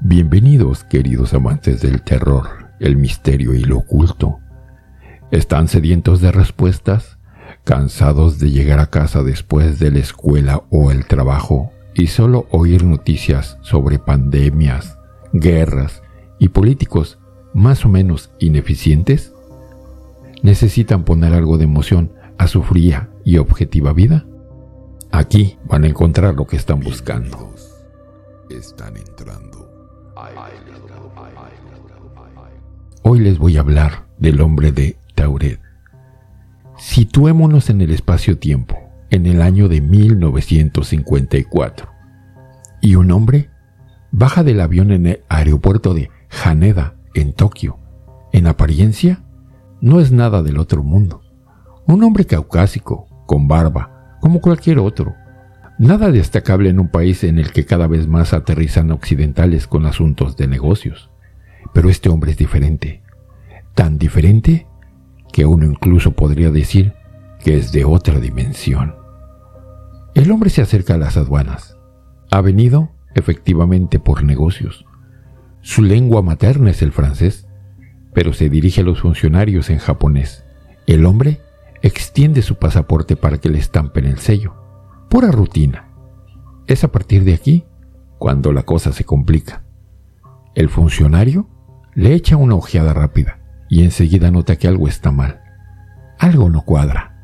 Bienvenidos, queridos amantes del terror, el misterio y lo oculto. ¿Están sedientos de respuestas? ¿Cansados de llegar a casa después de la escuela o el trabajo y solo oír noticias sobre pandemias, guerras y políticos más o menos ineficientes? ¿Necesitan poner algo de emoción a su fría y objetiva vida? Aquí van a encontrar lo que están buscando. Están entrando Hoy les voy a hablar del hombre de Tauret. Situémonos en el espacio-tiempo, en el año de 1954, y un hombre baja del avión en el aeropuerto de Haneda, en Tokio. En apariencia, no es nada del otro mundo. Un hombre caucásico, con barba, como cualquier otro. Nada destacable en un país en el que cada vez más aterrizan occidentales con asuntos de negocios. Pero este hombre es diferente. Tan diferente que uno incluso podría decir que es de otra dimensión. El hombre se acerca a las aduanas. Ha venido, efectivamente, por negocios. Su lengua materna es el francés, pero se dirige a los funcionarios en japonés. El hombre extiende su pasaporte para que le estampen el sello. Pura rutina. Es a partir de aquí cuando la cosa se complica. El funcionario le echa una ojeada rápida y enseguida nota que algo está mal. Algo no cuadra.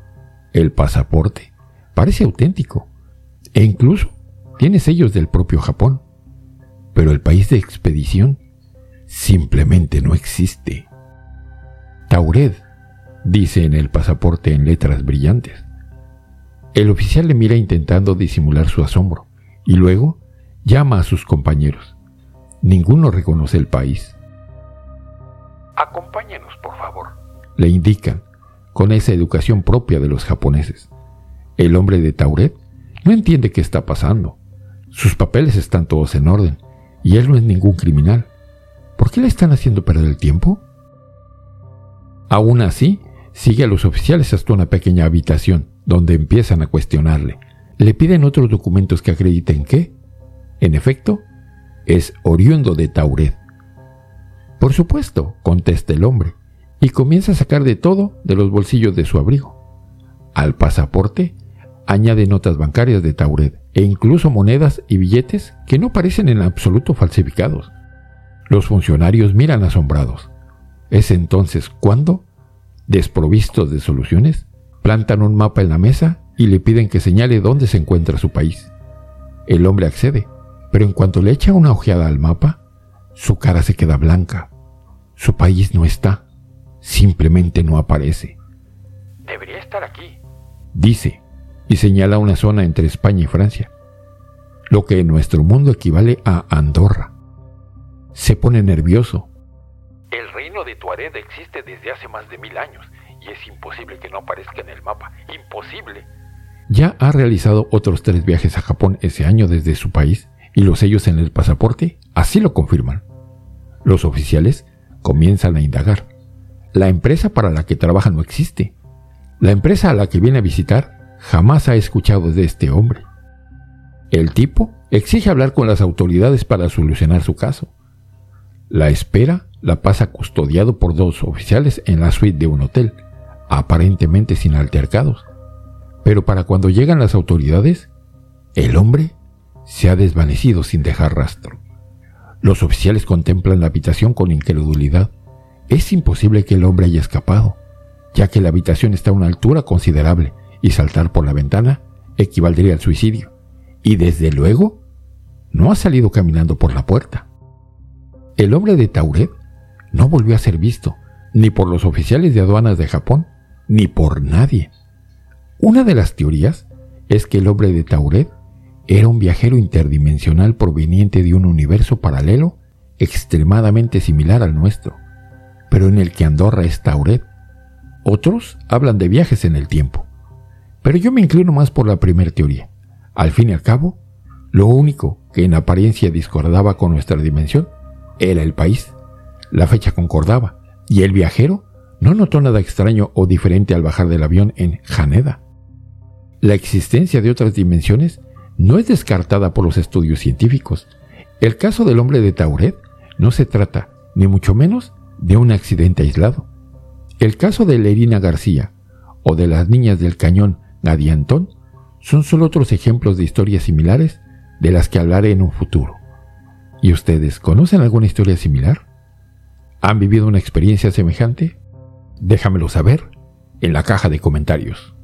El pasaporte parece auténtico e incluso tiene sellos del propio Japón. Pero el país de expedición simplemente no existe. Taured, dice en el pasaporte en letras brillantes. El oficial le mira intentando disimular su asombro y luego llama a sus compañeros. Ninguno reconoce el país. Acompáñenos, por favor. Le indican, con esa educación propia de los japoneses. El hombre de Tauret no entiende qué está pasando. Sus papeles están todos en orden y él no es ningún criminal. ¿Por qué le están haciendo perder el tiempo? Aún así, sigue a los oficiales hasta una pequeña habitación donde empiezan a cuestionarle. Le piden otros documentos que acrediten que, en efecto, es oriundo de Tauret por supuesto, contesta el hombre, y comienza a sacar de todo de los bolsillos de su abrigo. Al pasaporte añade notas bancarias de Tauret e incluso monedas y billetes que no parecen en absoluto falsificados. Los funcionarios miran asombrados. Es entonces cuando, desprovistos de soluciones, plantan un mapa en la mesa y le piden que señale dónde se encuentra su país. El hombre accede, pero en cuanto le echa una ojeada al mapa, su cara se queda blanca. Su país no está. Simplemente no aparece. Debería estar aquí. Dice, y señala una zona entre España y Francia, lo que en nuestro mundo equivale a Andorra. Se pone nervioso. El reino de Tuareg existe desde hace más de mil años y es imposible que no aparezca en el mapa. Imposible. Ya ha realizado otros tres viajes a Japón ese año desde su país y los sellos en el pasaporte así lo confirman. Los oficiales comienzan a indagar. La empresa para la que trabaja no existe. La empresa a la que viene a visitar jamás ha escuchado de este hombre. El tipo exige hablar con las autoridades para solucionar su caso. La espera la pasa custodiado por dos oficiales en la suite de un hotel, aparentemente sin altercados. Pero para cuando llegan las autoridades, el hombre se ha desvanecido sin dejar rastro. Los oficiales contemplan la habitación con incredulidad. Es imposible que el hombre haya escapado, ya que la habitación está a una altura considerable y saltar por la ventana equivaldría al suicidio. Y desde luego, no ha salido caminando por la puerta. El hombre de Tauret no volvió a ser visto, ni por los oficiales de aduanas de Japón, ni por nadie. Una de las teorías es que el hombre de Tauret era un viajero interdimensional proveniente de un universo paralelo extremadamente similar al nuestro, pero en el que Andorra es Tauret. Otros hablan de viajes en el tiempo, pero yo me inclino más por la primera teoría. Al fin y al cabo, lo único que en apariencia discordaba con nuestra dimensión era el país. La fecha concordaba, y el viajero no notó nada extraño o diferente al bajar del avión en Haneda. La existencia de otras dimensiones no es descartada por los estudios científicos. El caso del hombre de Tauret no se trata, ni mucho menos, de un accidente aislado. El caso de Lerina García o de las niñas del cañón Gadiantón son solo otros ejemplos de historias similares de las que hablaré en un futuro. ¿Y ustedes conocen alguna historia similar? ¿Han vivido una experiencia semejante? Déjamelo saber en la caja de comentarios.